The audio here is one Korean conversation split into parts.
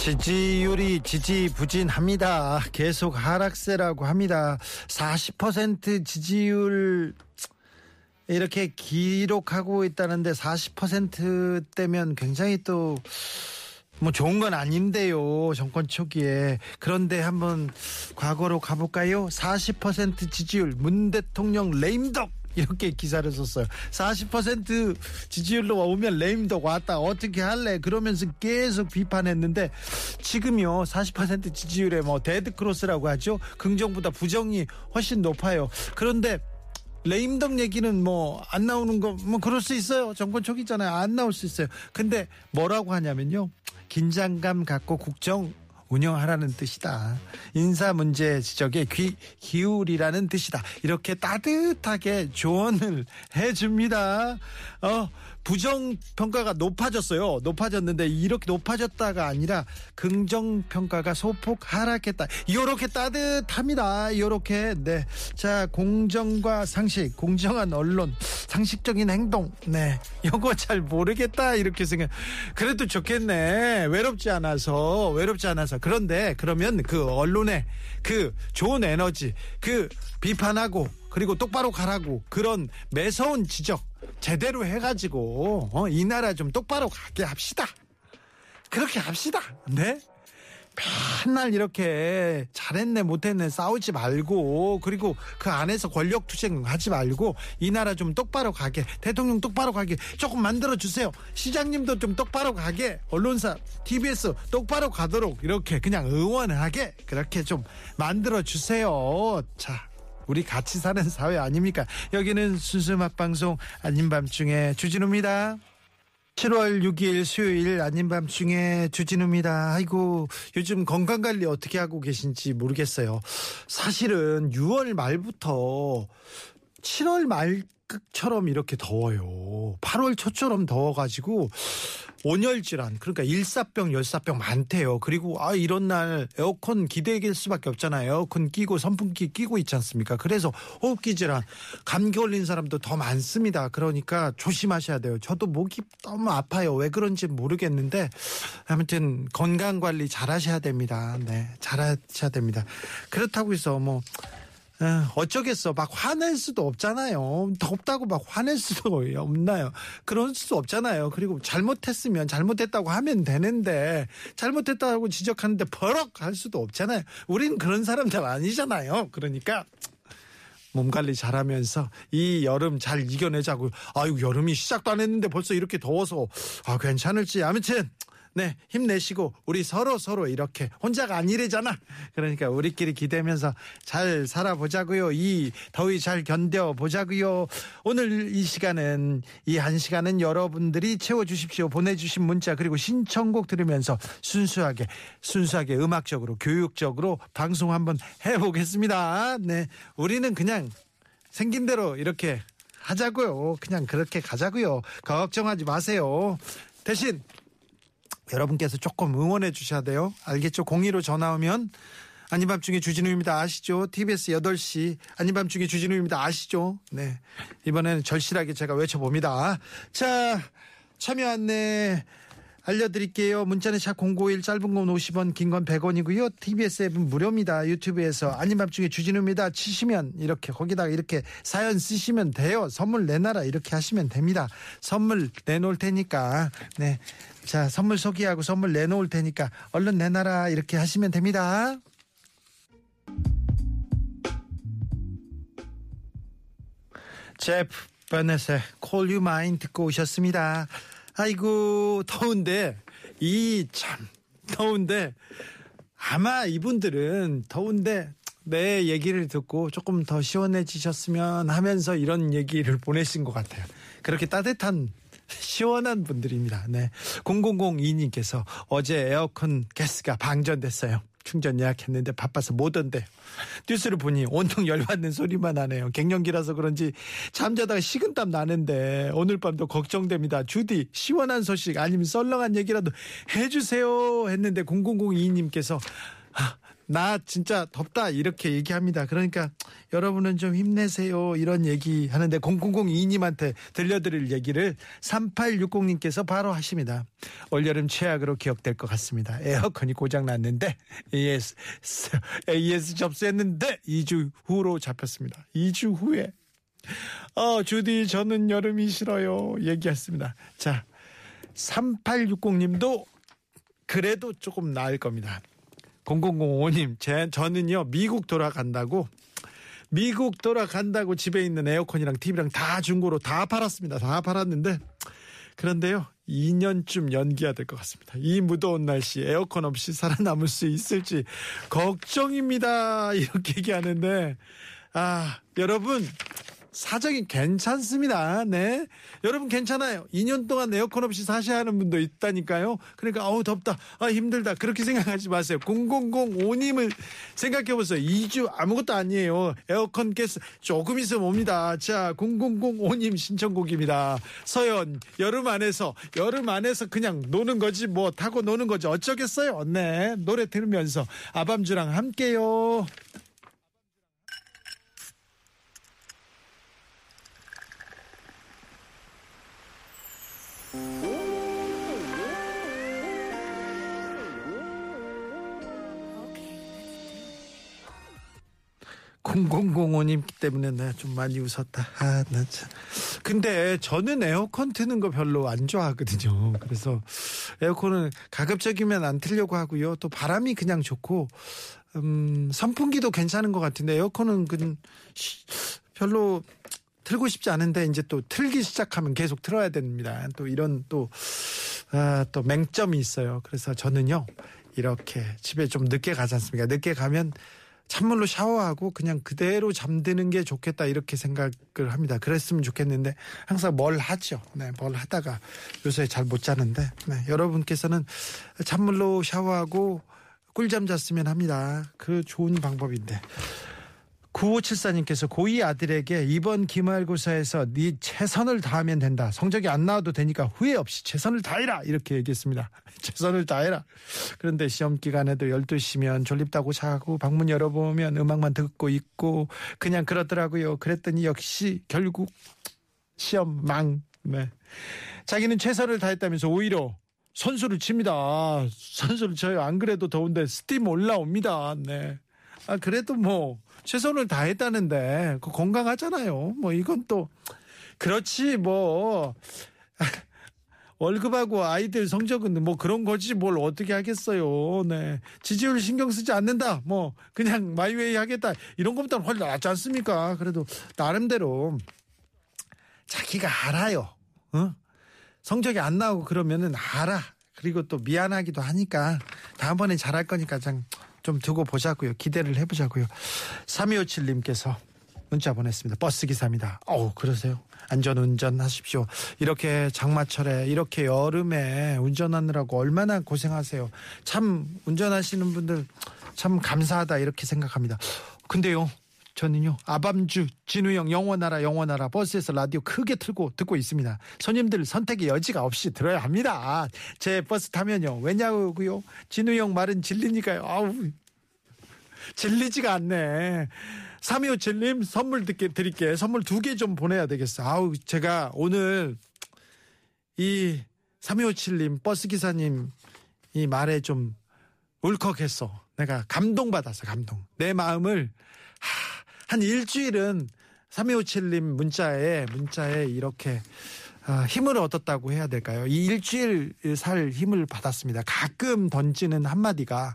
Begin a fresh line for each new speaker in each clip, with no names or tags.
지지율이 지지부진합니다. 계속 하락세라고 합니다. 40% 지지율 이렇게 기록하고 있다는데 40%대면 굉장히 또 뭐 좋은 건 아닌데요. 정권 초기에. 그런데 한번 과거로 가볼까요? 40% 지지율 문 대통령 레임덕 이렇게 기사를 썼어요. 40% 지지율로 오면 레임덕 왔다. 어떻게 할래? 그러면서 계속 비판했는데 지금요. 40% 지지율에 뭐 데드 크로스라고 하죠. 긍정보다 부정이 훨씬 높아요. 그런데 레임덕 얘기는 뭐 안 나오는 거 뭐 그럴 수 있어요. 정권 초기잖아요. 안 나올 수 있어요. 근데 뭐라고 하냐면요. 긴장감 갖고 국정 운영하라는 뜻이다. 인사 문제 지적에 귀 기울이라는 뜻이다. 이렇게 따뜻하게 조언을 해줍니다. 어, 부정 평가가 높아졌어요. 높아졌는데 이렇게 높아졌다가 아니라 긍정 평가가 소폭 하락했다. 이렇게 따뜻합니다. 이렇게 네. 자, 공정과 상식, 공정한 언론, 상식적인 행동. 네. 요거 잘 모르겠다. 이렇게 생각. 그래도 좋겠네. 외롭지 않아서. 외롭지 않아서. 그런데 그러면 그 언론에 그 좋은 에너지, 그 비판하고 그리고 똑바로 가라고 그런 매서운 지적 제대로 해가지고 어, 이 나라 좀 똑바로 가게 합시다. 그렇게 합시다. 네. 맨날 이렇게 잘했네 못했네 싸우지 말고 그리고 그 안에서 권력 투쟁 하지 말고 이 나라 좀 똑바로 가게 대통령 똑바로 가게 조금 만들어 주세요 시장님도 좀 똑바로 가게 언론사 TBS 똑바로 가도록 이렇게 그냥 응원하게 그렇게 좀 만들어 주세요 자 우리 같이 사는 사회 아닙니까 여기는 순수 맛방송 아닌 밤중에 주진우입니다 7월 6일 수요일 아닌 밤중에 주진우입니다. 아이고 요즘 건강 관리 어떻게 하고 계신지 모르겠어요. 사실은 6월 말부터 7월 말 처럼 이렇게 더워요. 8월 초처럼 더워가지고 온열 질환 그러니까 일사병 열사병 많대요. 그리고 아 이런 날 에어컨 기대길 수밖에 없잖아요. 에어컨 끼고 선풍기 끼고 있지 않습니까? 그래서 호흡기 질환 감기 걸린 사람도 더 많습니다. 그러니까 조심하셔야 돼요. 저도 목이 너무 아파요. 왜 그런지 모르겠는데 아무튼 건강 관리 잘 하셔야 됩니다. 네. 잘 하셔야 됩니다. 그렇다고 해서 뭐 어쩌겠어. 막 화낼 수도 없잖아요. 덥다고 막 화낼 수도 없나요? 그럴 수도 없잖아요. 그리고 잘못했으면 잘못했다고 하면 되는데 잘못했다고 지적하는데 버럭 할 수도 없잖아요. 우리는 그런 사람들 아니잖아요. 그러니까 몸 관리 잘하면서 이 여름 잘 이겨내자고. 아유 여름이 시작도 안 했는데 벌써 이렇게 더워서 아 괜찮을지 아무튼 네, 힘내시고 우리 서로 서로 이렇게 혼자가 아니래잖아. 그러니까 우리끼리 기대면서 잘 살아보자고요. 이 더위 잘 견뎌 보자고요. 오늘 이 시간은 이 한 시간은 여러분들이 채워 주십시오. 보내 주신 문자 그리고 신청곡 들으면서 순수하게 순수하게 음악적으로 교육적으로 방송 한번 해 보겠습니다. 네. 우리는 그냥 생긴 대로 이렇게 하자고요. 그냥 그렇게 가자고요. 걱정하지 마세요. 대신 여러분께서 조금 응원해 주셔야 돼요. 알겠죠? 02로 전화 오면 아닌 밤중에 주진우입니다. 아시죠? TBS 8시 아닌 밤중에 주진우입니다. 아시죠? 네. 이번에는 절실하게 제가 외쳐봅니다. 자, 참여 안내 알려드릴게요. 문자는 샵 051 짧은 건 50원 긴 건 100원이고요. TBS 앱은 무료입니다. 유튜브에서 아닌 밤중에 주진우입니다. 치시면 이렇게 거기다가 이렇게 사연 쓰시면 돼요. 선물 내놔라 이렇게 하시면 됩니다. 선물 내놓을 테니까 네. 자 선물 소개하고 선물 내놓을 테니까 얼른 내놔라 이렇게 하시면 됩니다. 제프 베넷의 You Mine 듣고 오셨습니다. 아이고 더운데 이 참 더운데 아마 이분들은 더운데 내 얘기를 듣고 조금 더 시원해지셨으면 하면서 이런 얘기를 보내신 것 같아요. 그렇게 따뜻한 시원한 분들입니다. 네. 0002님께서 어제 에어컨 가스가 방전됐어요. 충전 예약했는데 바빠서 못 온대. 뉴스를 보니 온통 열받는 소리만 하네요. 갱년기라서 그런지 잠자다가 식은땀 나는데 오늘 밤도 걱정됩니다. 주디 시원한 소식 아니면 썰렁한 얘기라도 해주세요 했는데 0002님께서 아, 나 진짜 덥다 이렇게 얘기합니다. 그러니까 여러분은 좀 힘내세요 이런 얘기 하는데 0002님한테 들려드릴 얘기를 3860님께서 바로 하십니다. 올여름 최악으로 기억될 것 같습니다. 에어컨이 고장 났는데 AS, AS 접수했는데 2주 후로 잡혔습니다. 2주 후에 어 주디 저는 여름이 싫어요 얘기했습니다. 자 3860님도 그래도 조금 나을 겁니다. 0005님, 제, 저는요, 미국 돌아간다고, 미국 돌아간다고 집에 있는 에어컨이랑 TV랑 다 중고로 다 팔았습니다. 다 팔았는데, 그런데요, 2년쯤 연기해야 될 것 같습니다. 이 무더운 날씨 에어컨 없이 살아남을 수 있을지 걱정입니다. 이렇게 얘기하는데, 아, 여러분, 사정이 괜찮습니다. 네. 여러분 괜찮아요. 2년 동안 에어컨 없이 사셔야 하는 분도 있다니까요. 그러니까 어우 덥다. 아 힘들다. 그렇게 생각하지 마세요. 0005님을 생각해 보세요. 2주 아무것도 아니에요. 에어컨 가스 조금 있으면 옵니다. 자, 0005님 신청곡입니다. 서연 여름 안에서 여름 안에서 그냥 노는 거지 뭐 타고 노는 거지 어쩌겠어요. 네. 노래 들으면서 아밤주랑 함께요. 공공공호님 때문에 내가 좀 많이 웃었다. 아, 나 참. 근데 저는 에어컨 트는 거 별로 안 좋아하거든요. 그래서 에어컨은 가급적이면 안 틀려고 하고요. 또 바람이 그냥 좋고, 음, 선풍기도 괜찮은 것 같은데 에어컨은 그 별로 틀고 싶지 않은데 이제 또 틀기 시작하면 계속 틀어야 됩니다. 또 이런 또, 아, 또 맹점이 있어요. 그래서 저는요, 이렇게 집에 좀 늦게 가지 않습니까? 늦게 가면 찬물로 샤워하고 그냥 그대로 잠드는 게 좋겠다 이렇게 생각을 합니다. 그랬으면 좋겠는데 항상 뭘 하죠. 네, 뭘 하다가 요새 잘 못 자는데 네, 여러분께서는 찬물로 샤워하고 꿀잠 잤으면 합니다. 그 좋은 방법인데. 9574님께서 고2 아들에게 이번 기말고사에서 네 최선을 다하면 된다. 성적이 안 나와도 되니까 후회 없이 최선을 다해라. 이렇게 얘기했습니다. 최선을 다해라. 그런데 시험 기간에도 12시면 졸립다고 자고 방문 열어보면 음악만 듣고 있고 그냥 그러더라고요. 그랬더니 역시 결국 시험 망. 네. 자기는 최선을 다했다면서 오히려 선수를 칩니다. 선수를 쳐요. 안 그래도 더운데 스팀 올라옵니다. 네. 아, 그래도 뭐, 최선을 다했다는데, 그 건강하잖아요. 뭐, 이건 또, 그렇지, 뭐, 월급하고 아이들 성적은 뭐 그런 거지 뭘 어떻게 하겠어요. 네. 지지율 신경 쓰지 않는다. 뭐, 그냥 마이웨이 하겠다. 이런 것보다는 훨씬 낫지 않습니까? 그래도 나름대로 자기가 알아요. 어? 성적이 안 나오고 그러면은 알아. 그리고 또 미안하기도 하니까 다음번에 잘할 거니까 좀, 좀 두고 보자고요. 기대를 해보자고요. 3257님께서 문자 보냈습니다. 버스 기사입니다. 어우, 그러세요? 안전 운전하십시오. 이렇게 장마철에 이렇게 여름에 운전하느라고 얼마나 고생하세요. 참 운전하시는 분들 참 감사하다 이렇게 생각합니다. 근데요. 저는요 아밤주 진우형 영원하라 영원하라 버스에서 라디오 크게 틀고 듣고 있습니다. 손님들 선택의 여지가 없이 들어야 합니다. 제 버스 타면요 왜냐고요 진우형 말은 진리니까요. 아우 질리지가 않네. 3257님 선물 듣게 드릴게. 선물 두 개 좀 보내야 되겠어. 아우, 제가 오늘 이 3257님 버스기사님 이 말에 좀 울컥했어. 내가 감동받았어, 감동. 내 마음을 하, 한 일주일은 3257님 문자에, 문자에 이렇게 아, 힘을 얻었다고 해야 될까요? 이 일주일 살 힘을 받았습니다. 가끔 던지는 한마디가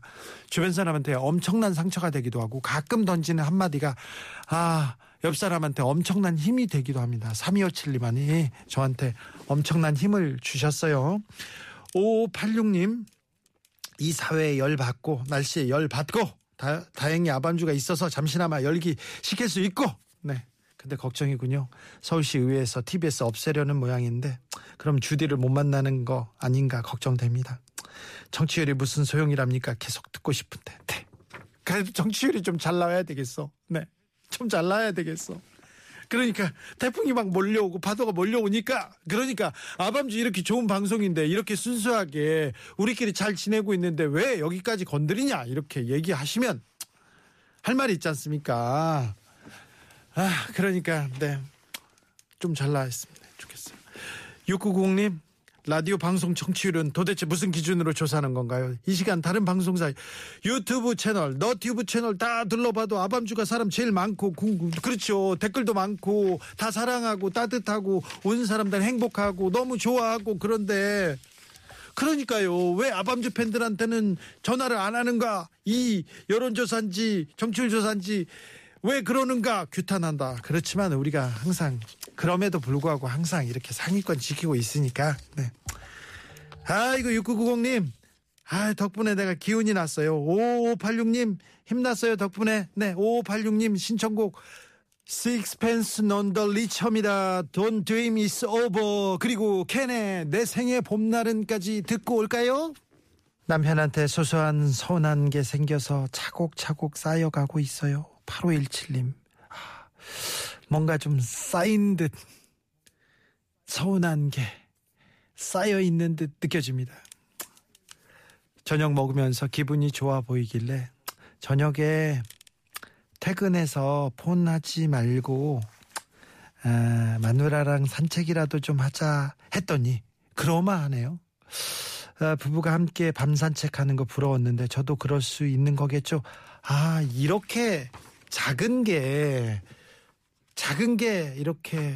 주변 사람한테 엄청난 상처가 되기도 하고 가끔 던지는 한마디가 아, 옆 사람한테 엄청난 힘이 되기도 합니다. 3257님만이 저한테 엄청난 힘을 주셨어요. 5586님, 이 사회에 열 받고, 날씨에 열 받고, 다, 다행히 아반주가 있어서 잠시나마 열기 식힐 수 있고, 네. 근데 걱정이군요. 서울시 의회에서 TBS 없애려는 모양인데 그럼 주디를 못 만나는 거 아닌가 걱정됩니다. 정치율이 무슨 소용이랍니까? 계속 듣고 싶은데. 네. 그래도 정치율이 좀 잘 나와야 되겠어. 네. 좀 잘 나와야 되겠어. 그러니까 태풍이 막 몰려오고 파도가 몰려오니까 그러니까 아밤주 이렇게 좋은 방송인데 이렇게 순수하게 우리끼리 잘 지내고 있는데 왜 여기까지 건드리냐 이렇게 얘기하시면 할 말이 있지 않습니까? 아 그러니까 네좀 잘 나왔으면 좋겠어요. 690님 라디오 방송 청취율은 도대체 무슨 기준으로 조사하는 건가요? 이 시간 다른 방송사 유튜브 채널, 너튜브 채널 다 둘러봐도 아밤주가 사람 제일 많고 궁금 그렇죠. 댓글도 많고 다 사랑하고 따뜻하고 온 사람들 행복하고 너무 좋아하고 그런데 그러니까요. 왜 아밤주 팬들한테는 전화를 안 하는가? 이 여론조사인지 정치율 조사인지 왜 그러는가 규탄한다. 그렇지만 우리가 항상 그럼에도 불구하고 항상 이렇게 상위권 지키고 있으니까. 네. 아이고 6990님. 아 덕분에 내가 기운이 났어요. 5586님 힘났어요 덕분에. 네 5586님 신청곡 Sixpence None the Richer입니다. Don't Dream Is Over. 그리고 캔의 내 생의 봄날은까지 듣고 올까요? 남편한테 소소한 서운한 게 생겨서 차곡차곡 쌓여가고 있어요. 8517님. 아, 뭔가 좀 쌓인 듯 서운한 게 쌓여 있는 듯 느껴집니다. 저녁 먹으면서 기분이 좋아 보이길래 저녁에 퇴근해서 폰 하지 말고 아, 마누라랑 산책이라도 좀 하자 했더니 그러마 하네요. 아, 부부가 함께 밤 산책하는 거 부러웠는데 저도 그럴 수 있는 거겠죠. 아 이렇게 작은 게 작은 게 이렇게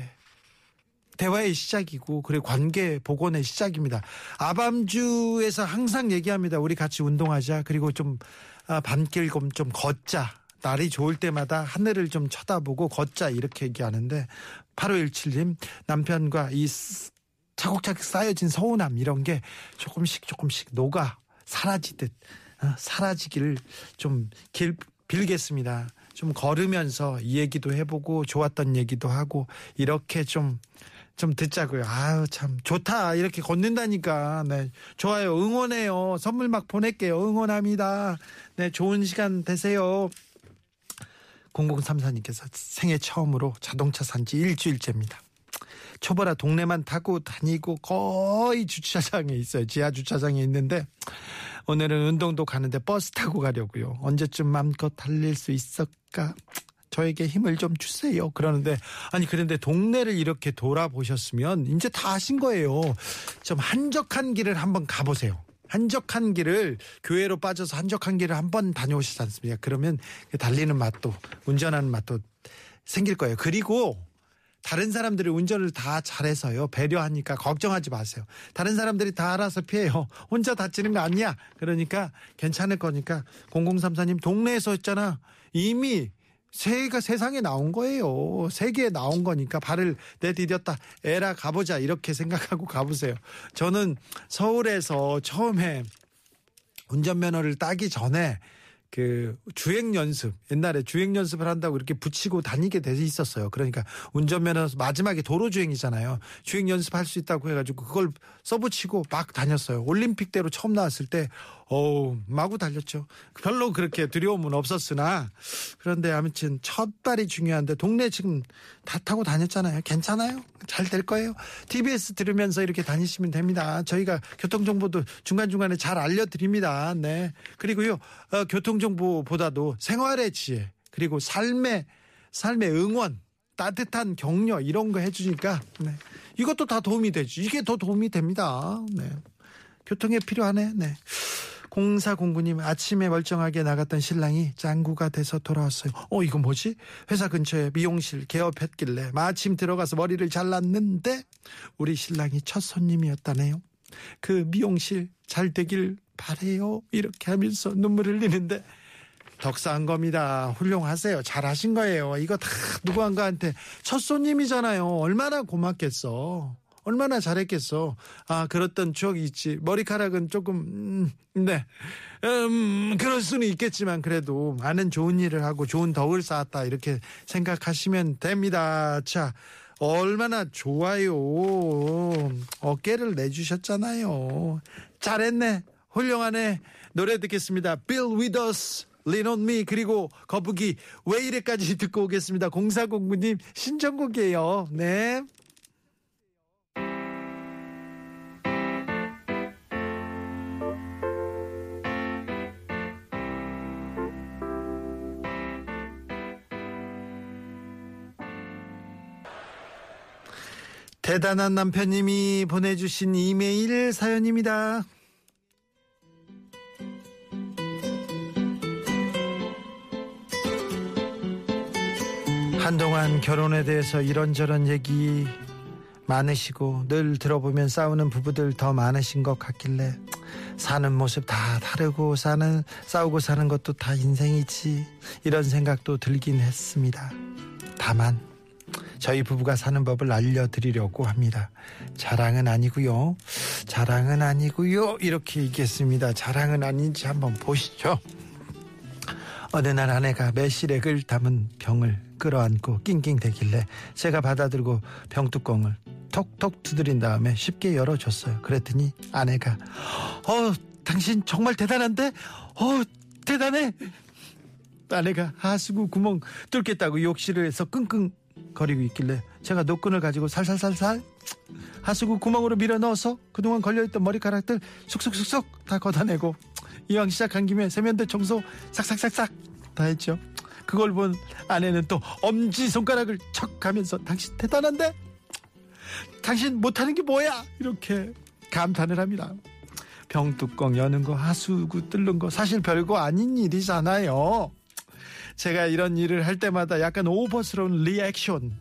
대화의 시작이고 그리고 관계 복원의 시작입니다. 아밤주에서 항상 얘기합니다. 우리 같이 운동하자. 그리고 좀 아, 밤길 좀 걷자. 날이 좋을 때마다 하늘을 좀 쳐다보고 걷자 이렇게 얘기하는데 8517님 남편과 이 차곡차곡 쌓여진 서운함 이런 게 조금씩 조금씩 녹아 사라지듯 어, 사라지기를 좀 길, 빌겠습니다. 좀 걸으면서 이 얘기도 해보고 좋았던 얘기도 하고 이렇게 좀좀 듣자고요. 아유 참 좋다 이렇게 걷는다니까. 네 좋아요 응원해요. 선물 막 보낼게요. 응원합니다. 네 좋은 시간 되세요. 0034님께서 생애 처음으로 자동차 산 지 일주일째입니다. 초보라 동네만 타고 다니고 거의 주차장에 있어요. 지하 주차장에 있는데 오늘은 운동도 가는데 버스 타고 가려고요. 언제쯤 마음껏 달릴 수 있을까? 저에게 힘을 좀 주세요. 그러는데 아니 그런데 동네를 이렇게 돌아보셨으면 이제 다 하신 거예요. 좀 한적한 길을 한번 가보세요. 한적한 길을 교회로 빠져서 한적한 길을 한번 다녀오시지 않습니까? 그러면 달리는 맛도 운전하는 맛도 생길 거예요. 그리고 다른 사람들이 운전을 다 잘해서요. 배려하니까 걱정하지 마세요. 다른 사람들이 다 알아서 피해요. 혼자 다치는 거 아니야. 그러니까 괜찮을 거니까 0034님 동네에서 했잖아. 이미 새가 세상에 나온 거예요. 세계에 나온 거니까 발을 내디뎠다. 에라 가보자. 이렇게 생각하고 가보세요. 저는 서울에서 처음에 운전면허를 따기 전에 그 주행 연습 옛날에 주행 연습을 한다고 이렇게 붙이고 다니게 돼 있었어요. 그러니까 운전면허 마지막에 도로 주행이잖아요. 주행 연습할 수 있다고 해가지고 그걸 써붙이고 막 다녔어요. 올림픽 때로 처음 나왔을 때 어우 마구 달렸죠. 별로 그렇게 두려움은 없었으나 그런데 아무튼 첫 발이 중요한데 동네 지금 다 타고 다녔잖아요. 괜찮아요. 잘 될 거예요. TBS 들으면서 이렇게 다니시면 됩니다. 저희가 교통 정보도 중간 중간에 잘 알려드립니다. 네 그리고요 어, 교통 정보보다도 생활의 지혜 그리고 삶의 삶의 응원 따뜻한 격려 이런 거 해주니까 네. 이것도 다 도움이 되죠. 이게 더 도움이 됩니다. 네. 교통에 필요하네. 네. 0409님 아침에 멀쩡하게 나갔던 신랑이 짱구가 돼서 돌아왔어요. 어 이거 뭐지? 회사 근처에 미용실 개업했길래 마침 들어가서 머리를 잘랐는데 우리 신랑이 첫 손님이었다네요. 그 미용실 잘 되길 바래요. 이렇게 하면서 눈물 흘리는데 덕사한 겁니다. 훌륭하세요. 잘하신 거예요. 이거 다 누구한가한테 첫 손님이잖아요. 얼마나 고맙겠어. 얼마나 잘했겠어. 아, 그랬던 추억이 있지. 머리카락은 조금, 음, 네. 음, 그럴 수는 있겠지만 그래도 많은 좋은 일을 하고 좋은 덕을 쌓았다. 이렇게 생각하시면 됩니다. 자, 얼마나 좋아요. 어깨를 내주셨잖아요. 잘했네. 훌륭한의 노래 듣겠습니다. Bill with us. Me 그리고 거북이 왜 이래까지 듣고 오겠습니다. 0409님 신청곡이에요. 네. 대단한 남편님이 보내주신 이메일 사연입니다. 한동안 결혼에 대해서 이런저런 얘기 많으시고 늘 들어보면 싸우는 부부들 더 많으신 것 같길래 사는 모습 다 다르고 사는 싸우고 사는 것도 다 인생이지 이런 생각도 들긴 했습니다. 다만 저희 부부가 사는 법을 알려드리려고 합니다. 자랑은 아니고요. 자랑은 아니고요. 이렇게 얘기했습니다. 자랑은 아닌지 한번 보시죠. 어느 날 아내가 매실액을 담은 병을 끌어안고 낑낑대길래 제가 받아들고 병뚜껑을 톡톡 두드린 다음에 쉽게 열어줬어요. 그랬더니 아내가 어 당신 정말 대단한데 어 대단해 아내가 하수구 구멍 뚫겠다고 욕실을 해서 끙끙 거리고 있길래 제가 노끈을 가지고 살살살살 하수구 구멍으로 밀어 넣어서 그동안 걸려있던 머리카락들 쑥쑥쑥쑥 다 걷어내고 이왕 시작한 김에 세면대 청소 싹싹싹싹 다 했죠. 그걸 본 아내는 또 엄지 손가락을 척 하면서 당신 대단한데? 당신 못하는 게 뭐야? 이렇게 감탄을 합니다. 병뚜껑 여는 거, 하수구 뚫는 거 사실 별거 아닌 일이잖아요. 제가 이런 일을 할 때마다 약간 오버스러운 리액션.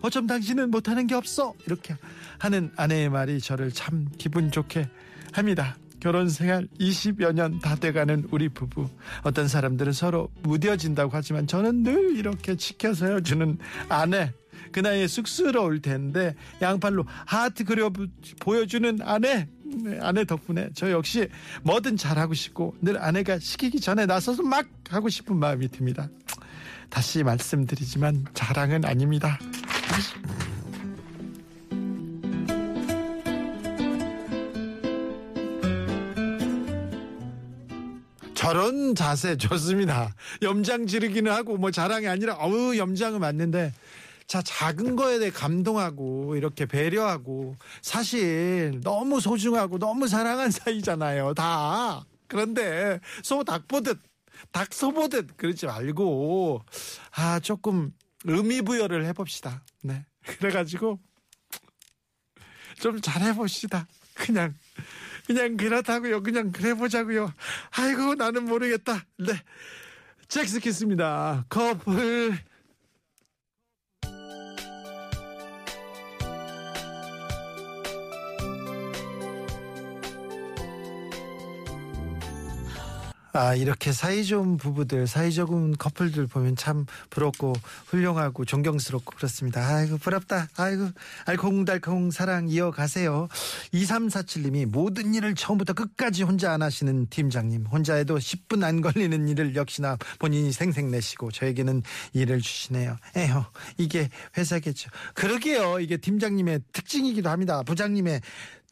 어쩜 당신은 못하는 게 없어? 이렇게 하는 아내의 말이 저를 참 기분 좋게 합니다. 결혼 생활 20여 년 다 돼가는 우리 부부. 어떤 사람들은 서로 무뎌진다고 하지만 저는 늘 이렇게 지켜서 주는 아내. 그 나이에 쑥스러울 텐데 양팔로 하트 그려 보여주는 아내. 네, 아내 덕분에 저 역시 뭐든 잘하고 싶고 늘 아내가 시키기 전에 나서서 막 하고 싶은 마음이 듭니다. 다시 말씀드리지만 자랑은 아닙니다. 저런 자세 좋습니다. 염장 지르기는 하고 뭐 자랑이 아니라 어우 염장은 맞는데 자 작은 거에 대해 감동하고 이렇게 배려하고 사실 너무 소중하고 너무 사랑한 사이잖아요. 다. 그런데 소 닭 보듯 닭 소 보듯 그러지 말고 아 조금 의미 부여를 해 봅시다. 네. 그래 가지고 좀 잘해 봅시다. 그냥 그냥 그렇다고요. 그냥 그래 보자고요. 아이고 나는 모르겠다. 네. 잭스키스입니다. 커플 아, 이렇게 사이 좋은 부부들, 사이 좋은 커플들 보면 참 부럽고 훌륭하고 존경스럽고 그렇습니다. 아이고, 부럽다. 아이고, 알콩달콩 사랑 이어가세요. 2347님이 모든 일을 처음부터 끝까지 혼자 안 하시는 팀장님. 혼자 해도 10분 안 걸리는 일을 역시나 본인이 생색내시고 저에게는 일을 주시네요. 에휴, 이게 회사겠죠. 그러게요. 이게 팀장님의 특징이기도 합니다. 부장님의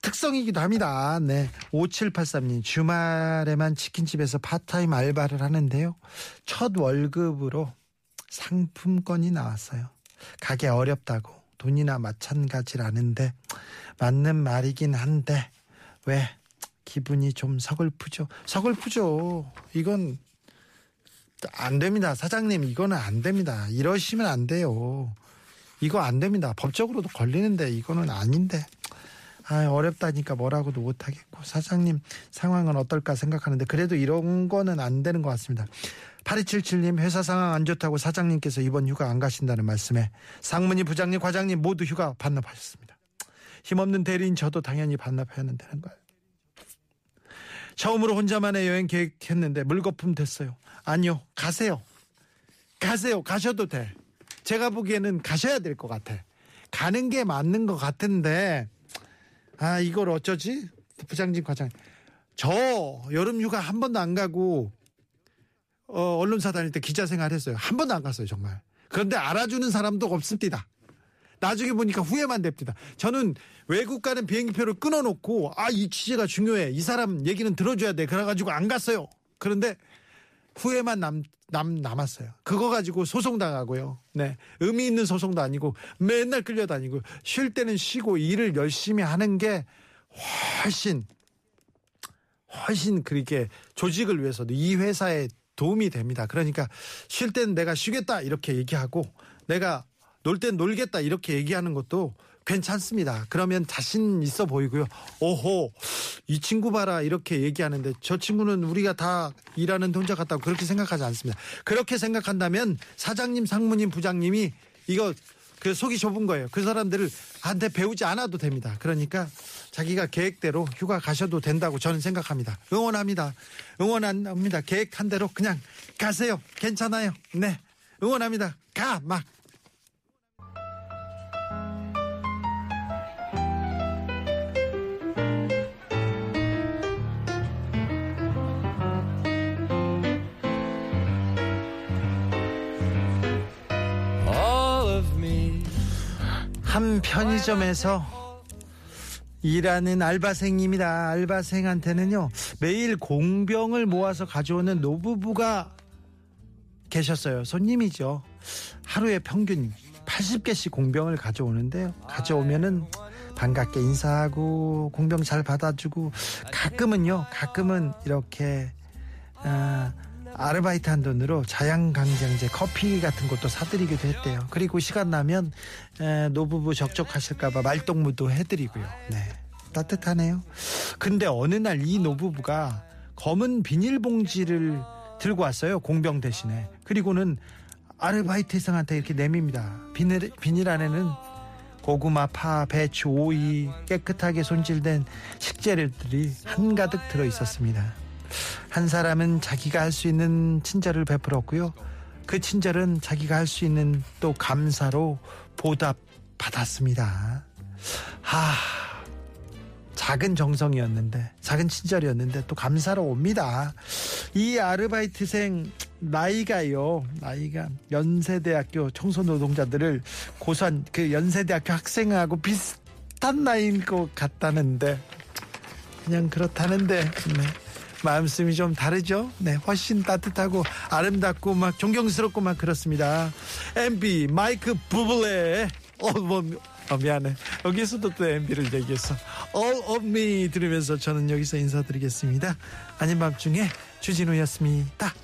특성이기도 합니다. 네. 5783님, 주말에만 치킨집에서 파트타임 알바를 하는데요. 첫 월급으로 상품권이 나왔어요. 가게 어렵다고 돈이나 마찬가지라는데 맞는 말이긴 한데 왜 기분이 좀 서글프죠? 서글프죠. 이건 안 됩니다. 사장님, 이거는 안 됩니다. 이러시면 안 돼요. 이거 안 됩니다. 법적으로도 걸리는데 이거는 아닌데. 아, 어렵다니까 뭐라고도 못하겠고 사장님 상황은 어떨까 생각하는데 그래도 이런 거는 안 되는 것 같습니다. 8277님 회사 상황 안 좋다고 사장님께서 이번 휴가 안 가신다는 말씀에 상무님 부장님 과장님 모두 휴가 반납하셨습니다. 힘없는 대리인 저도 당연히 반납해야 되는 거예요. 처음으로 혼자만의 여행 계획했는데 물거품 됐어요. 아니요 가세요. 가세요 가셔도 돼. 제가 보기에는 가셔야 될 것 같아. 가는 게 맞는 것 같은데 아, 이걸 어쩌지? 부장님, 과장. 저 여름 휴가 한 번도 안 가고, 어, 언론사 다닐 때 기자 생활 했어요. 한 번도 안 갔어요, 정말. 그런데 알아주는 사람도 없습니다. 나중에 보니까 후회만 됩니다. 저는 외국 가는 비행기표를 끊어놓고 아 이 취재가 중요해 이 사람 얘기는 들어줘야 돼 그래가지고 안 갔어요. 그런데 후회만 남, 남 남았어요. 그거 가지고 소송 당하고요. 네, 의미 있는 소송도 아니고 맨날 끌려다니고 쉴 때는 쉬고 일을 열심히 하는 게 훨씬 훨씬 그렇게 조직을 위해서도 이 회사에 도움이 됩니다. 그러니까 쉴 때는 내가 쉬겠다 이렇게 얘기하고 내가 놀 땐 놀겠다 이렇게 얘기하는 것도 괜찮습니다. 그러면 자신 있어 보이고요. 오호, 이 친구 봐라 이렇게 얘기하는데 저 친구는 우리가 다 일하는 혼자 같다고 그렇게 생각하지 않습니다. 그렇게 생각한다면 사장님, 상무님, 부장님이 이거 그 속이 좁은 거예요. 그 사람들을 한테 배우지 않아도 됩니다. 그러니까 자기가 계획대로 휴가 가셔도 된다고 저는 생각합니다. 응원합니다. 응원합니다. 계획한 대로 그냥 가세요. 괜찮아요. 네. 응원합니다. 가, 막. 한 편의점에서 일하는 알바생입니다. 알바생한테는요, 매일 공병을 모아서 가져오는 노부부가 계셨어요. 손님이죠. 하루에 평균 80개씩 공병을 가져오는데요. 가져오면은 반갑게 인사하고 공병 잘 받아주고 가끔은요, 가끔은 이렇게, 아, 아르바이트 한 돈으로 자양강장제 커피 같은 것도 사드리기도 했대요. 그리고 시간 나면 에, 노부부 적적하실까봐 말동무도 해드리고요. 네. 따뜻하네요. 근데 어느 날 이 노부부가 검은 비닐봉지를 들고 왔어요. 공병 대신에. 그리고는 아르바이트생한테 이렇게 내밉니다. 비닐, 비닐 안에는 고구마, 파, 배추, 오이 깨끗하게 손질된 식재료들이 한가득 들어 있었습니다. 한 사람은 자기가 할 수 있는 친절을 베풀었고요. 그 친절은 자기가 할 수 있는 또 감사로 보답 받았습니다. 하, 작은 정성이었는데, 작은 친절이었는데 또 감사로 옵니다. 이 아르바이트생 나이가요, 나이가 연세대학교 청소노동자들을 고소한 그 연세대학교 학생하고 비슷한 나이인 것 같다는데, 그냥 그렇다는데, 네. 마음씀이 좀 다르죠? 네, 훨씬 따뜻하고 아름답고 막 존경스럽고 막 그렇습니다. MB 마이크 부블레 어, 뭐, 어, 미안해. 여기서도 또 MB를 얘기했어. All of me 들으면서 저는 여기서 인사드리겠습니다. 아닌 밤중에 주진우였습니다.